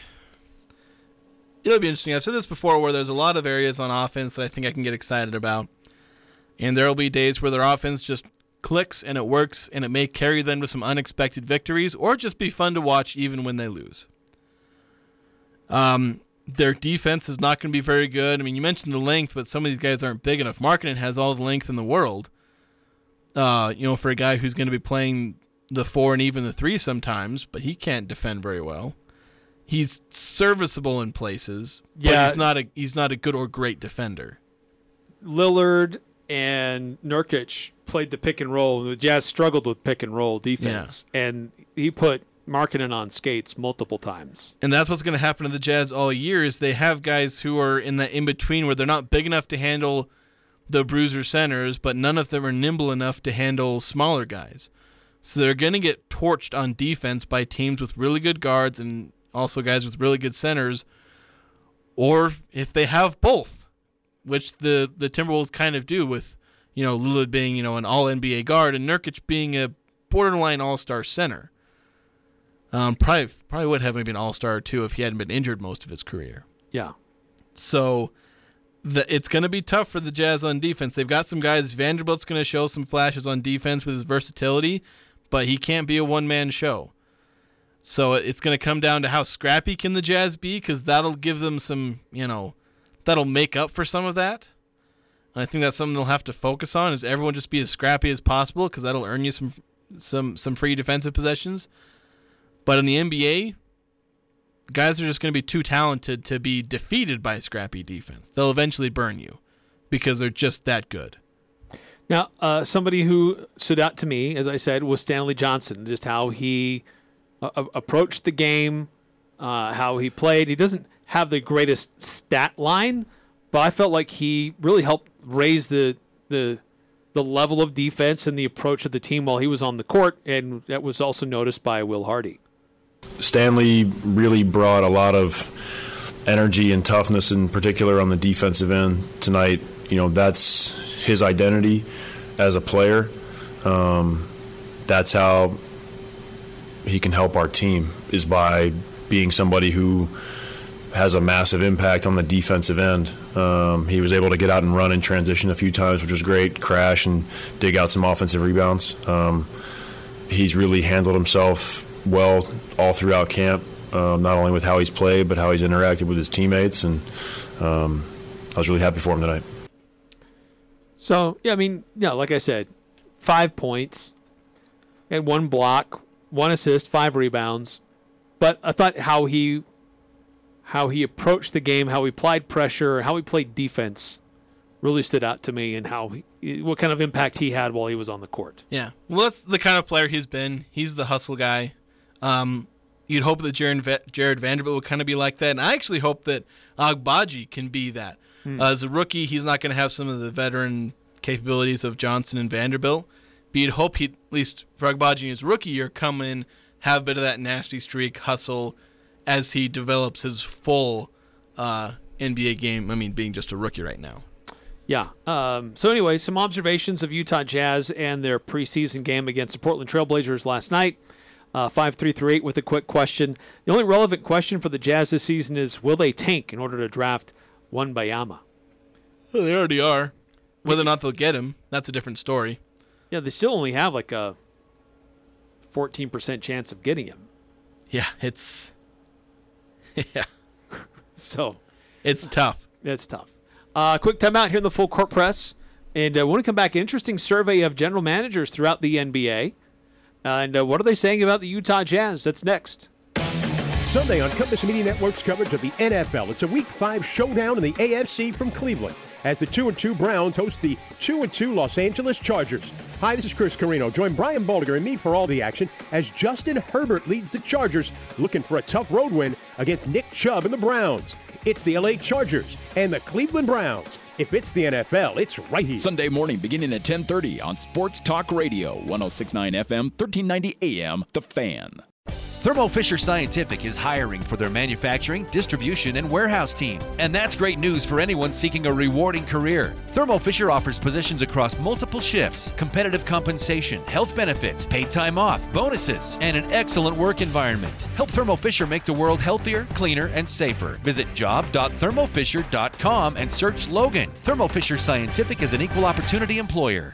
it'll be interesting. I've said this before where there's a lot of areas on offense that I think I can get excited about. And there'll be days where their offense just clicks and it works and it may carry them to some unexpected victories or just be fun to watch even when they lose. Um, their defense is not going to be very good. I mean, you mentioned the length, but some of these guys aren't big enough. Markkanen has all the length in the world. Uh, you know, for a guy who's going to be playing the four and even the three sometimes, but he can't defend very well. He's serviceable in places, but Yeah. he's not a he's not a good or great defender. Lillard and Nurkic played the pick and roll. The Jazz struggled with pick and roll defense, and he put Markkanen on skates multiple times. And that's what's going to happen to the Jazz all year is they have guys who are in that in between where they're not big enough to handle the bruiser centers, but none of them are nimble enough to handle smaller guys. So they're going to get torched on defense by teams with really good guards and also guys with really good centers, or if they have both, which the the Timberwolves kind of do with you know Lillard being you know an All NBA guard and Nurkic being a borderline All Star center. Um, probably probably would have maybe an All Star too if he hadn't been injured most of his career. Yeah. So the, it's going to be tough for the Jazz on defense. They've got some guys. Vanderbilt's going to show some flashes on defense with his versatility, but he can't be a one man show. So it's going to come down to how scrappy can the Jazz be because that'll give them some, you know, that'll make up for some of that. And I think that's something they'll have to focus on is everyone just be as scrappy as possible because that'll earn you some some some free defensive possessions. But in the NBA, guys are just going to be too talented to be defeated by scrappy defense. They'll eventually burn you because they're just that good. Now, uh, somebody who stood out to me, as I said, was Stanley Johnson. Just how he uh, approached the game, uh, how he played. He doesn't have the greatest stat line, but I felt like he really helped raise the the the level of defense and the approach of the team while he was on the court, and that was also noticed by Will Hardy. Stanley really brought a lot of energy and toughness, in particular on the defensive end tonight. You know, that's his identity as a player. Um, that's how he can help our team is by being somebody who has a massive impact on the defensive end. Um, he was able to get out and run in transition a few times, which was great. Crash and dig out some offensive rebounds. Um, he's really handled himself well all throughout camp, um, not only with how he's played, but how he's interacted with his teammates. And um, I was really happy for him tonight. So yeah, I mean, yeah, like I said, five points, and one block, one assist, five rebounds. But I thought how he how he approached the game, how he applied pressure, how he played defense, really stood out to me, and how he, what kind of impact he had while he was on the court. Yeah. Well, that's the kind of player he's been. He's the hustle guy. Um, you'd hope that Jared, Jared Vanderbilt would kind of be like that. And I actually hope that Agbaji can be that. Hmm. Uh, as a rookie, he's not going to have some of the veteran capabilities of Johnson and Vanderbilt. But you'd hope he, at least for Agbaji in his rookie year, come in, have a bit of that nasty streak, hustle, as he develops his full uh, NBA game. I mean, being just a rookie right now. Yeah. Um, so anyway, some observations of Utah Jazz and their preseason game against the Portland Trailblazers last night. Uh, five three three eight with a quick question. The only relevant question for the Jazz this season is: Will they tank in order to draft Wembanyama? Well, they already are. Whether or not they'll get him, that's a different story. Yeah, they still only have like a fourteen percent chance of getting him. Yeah, it's yeah. So it's tough. That's tough. Uh, quick timeout here in the full court press, and uh, when we come back, interesting survey of general managers throughout the NBA, and uh, what are they saying about the Utah Jazz? That's next. Sunday on Compass Media Network's coverage of the NFL. It's a Week 5 showdown in the AFC from Cleveland as the 2 and 2 Browns host the 2 and 2 Los Angeles Chargers. Hi, this is Chris Carrino. Join Brian Baldinger and me for all the action as Justin Herbert leads the Chargers looking for a tough road win against Nick Chubb and the Browns. it's the LA Chargers and the Cleveland Browns. If it's the NFL, it's right here. Sunday morning beginning at 10:30 on Sports Talk Radio, 1069 FM, 1390 AM, The Fan. Thermo Fisher Scientific is hiring for their manufacturing, distribution, and warehouse team. And that's great news for anyone seeking a rewarding career. Thermo Fisher offers positions across multiple shifts, competitive compensation, health benefits, paid time off, bonuses, and an excellent work environment. Help Thermo Fisher make the world healthier, cleaner, and safer. Visit job.thermofisher.com and search Logan. Thermo Fisher Scientific is an equal opportunity employer.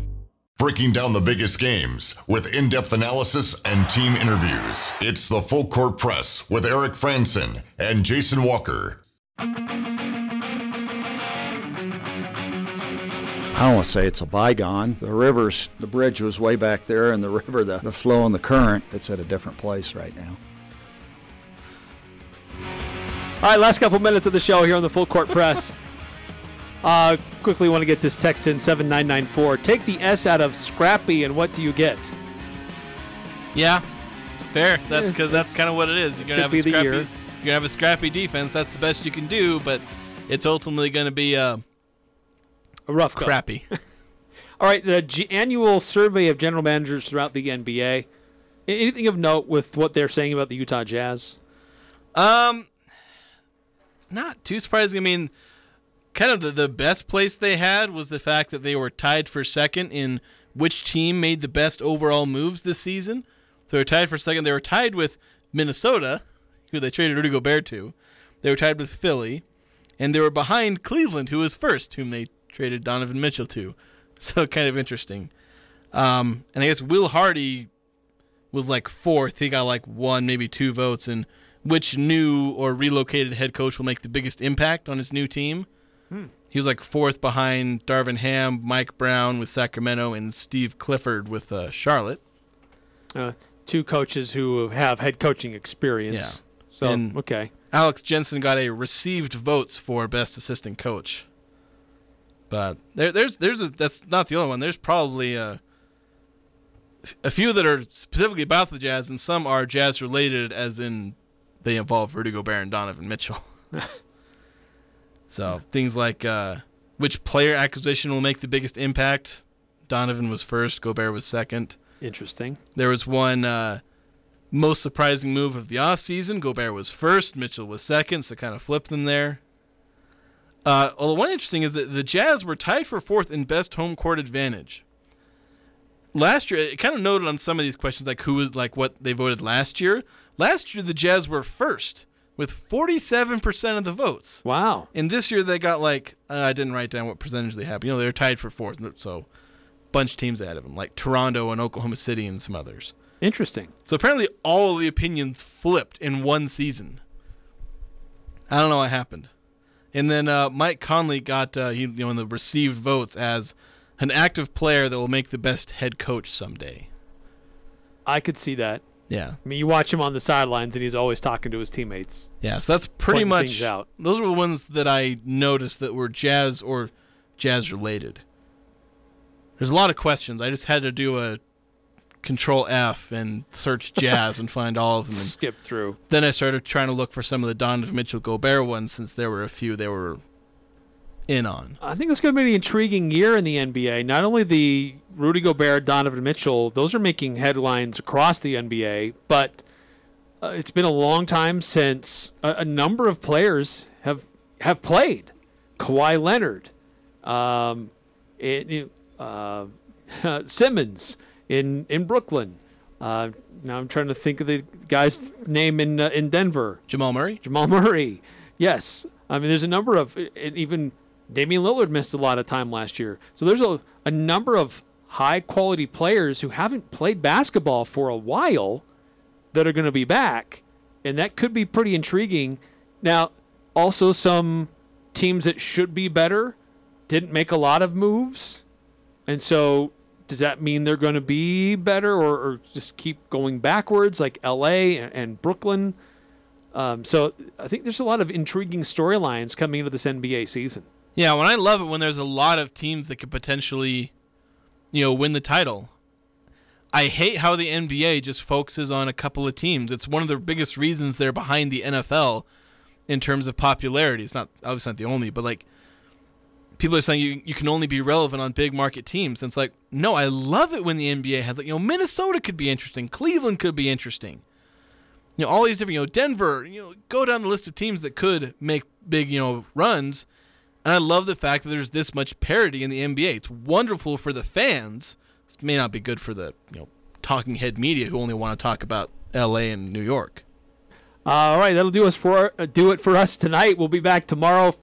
Breaking down the biggest games with in depth analysis and team interviews. It's the Full Court Press with Eric Franson and Jason Walker. I don't want to say it's a bygone. The rivers, the bridge was way back there, and the river, the, the flow and the current, it's at a different place right now. All right, last couple minutes of the show here on the Full Court Press. uh, quickly want to get this text in 7994. Take the S out of Scrappy, and what do you get? Yeah, fair. That's because that's kind of what it is. You're gonna have a scrappy. You're gonna have a scrappy defense. That's the best you can do, but it's ultimately gonna be uh, a rough crappy. All right, the G- annual survey of general managers throughout the NBA. Anything of note with what they're saying about the Utah Jazz? Um, not too surprising. I mean, kind of the, the best place they had was the fact that they were tied for second in which team made the best overall moves this season. So they were tied for second. They were tied with Minnesota, who they traded Rudy Gobert to. They were tied with Philly, and they were behind Cleveland, who was first, whom they traded Donovan Mitchell to. So kind of interesting. Um, and I guess Will Hardy was like fourth. He got like one, maybe two votes. And which new or relocated head coach will make the biggest impact on his new team? Hmm. He was like fourth behind Darvin Ham, Mike Brown with Sacramento, and Steve Clifford with uh, Charlotte. Uh, two coaches who have head coaching experience. Yeah. So And okay. Alex Jensen got a received votes for best assistant coach. But there, there's there's a, that's not the only one. There's probably a, a few that are specifically about the Jazz, and some are Jazz related, as in they involve Rudy Gobert and Donovan Mitchell. so things like uh, which player acquisition will make the biggest impact. Donovan was first, Gobert was second. Interesting. There was one uh, most surprising move of the offseason. Gobert was first, Mitchell was second, so kind of flipped them there. Uh, although one interesting is that the Jazz were tied for fourth in best home court advantage. Last year, it kind of noted on some of these questions, like who was like what they voted last year. Last year, the Jazz were first with forty-seven percent of the votes. Wow! And this year, they got like uh, I didn't write down what percentage they have. You know, they're tied for fourth, so bunch of teams ahead of them, like Toronto and Oklahoma City and some others. Interesting. So apparently, all of the opinions flipped in one season. I don't know what happened. And then uh, Mike Conley got uh, he, you know in the received votes as an active player that will make the best head coach someday. I could see that. Yeah. I mean, you watch him on the sidelines, and he's always talking to his teammates. Yeah, so that's pretty much out. those were the ones that I noticed that were jazz or jazz related. There's a lot of questions. I just had to do a control F and search jazz and find all of them. And Skip through. Then I started trying to look for some of the Donovan Mitchell Gobert ones since there were a few they were in on. I think it's going to be an intriguing year in the NBA. Not only the Rudy Gobert, Donovan Mitchell, those are making headlines across the NBA, but uh, it's been a long time since a, a number of players have have played. Kawhi Leonard, um, it, uh, Simmons in in Brooklyn. Uh, now I'm trying to think of the guy's name in uh, in Denver. Jamal Murray. Jamal Murray. Yes. I mean, there's a number of and even Damian Lillard missed a lot of time last year. So there's a, a number of high quality players who haven't played basketball for a while that are going to be back, and that could be pretty intriguing. Now, also some teams that should be better didn't make a lot of moves. And so does that mean they're going to be better or, or just keep going backwards like LA and, and Brooklyn? Um, so I think there's a lot of intriguing storylines coming into this NBA season. Yeah, when I love it when there's a lot of teams that could potentially, you know, win the title. I hate how the NBA just focuses on a couple of teams. It's one of the biggest reasons they're behind the NFL in terms of popularity. It's not obviously not the only, but like people are saying you you can only be relevant on big market teams. And it's like, no, I love it when the NBA has like, you know, Minnesota could be interesting, Cleveland could be interesting. You know, all these different, you know, Denver, you know, go down the list of teams that could make big, you know, runs. And I love the fact that there's this much parity in the NBA. It's wonderful for the fans. This may not be good for the, you know, talking head media who only want to talk about LA and New York. All right, that'll do us for uh, do it for us tonight. We'll be back tomorrow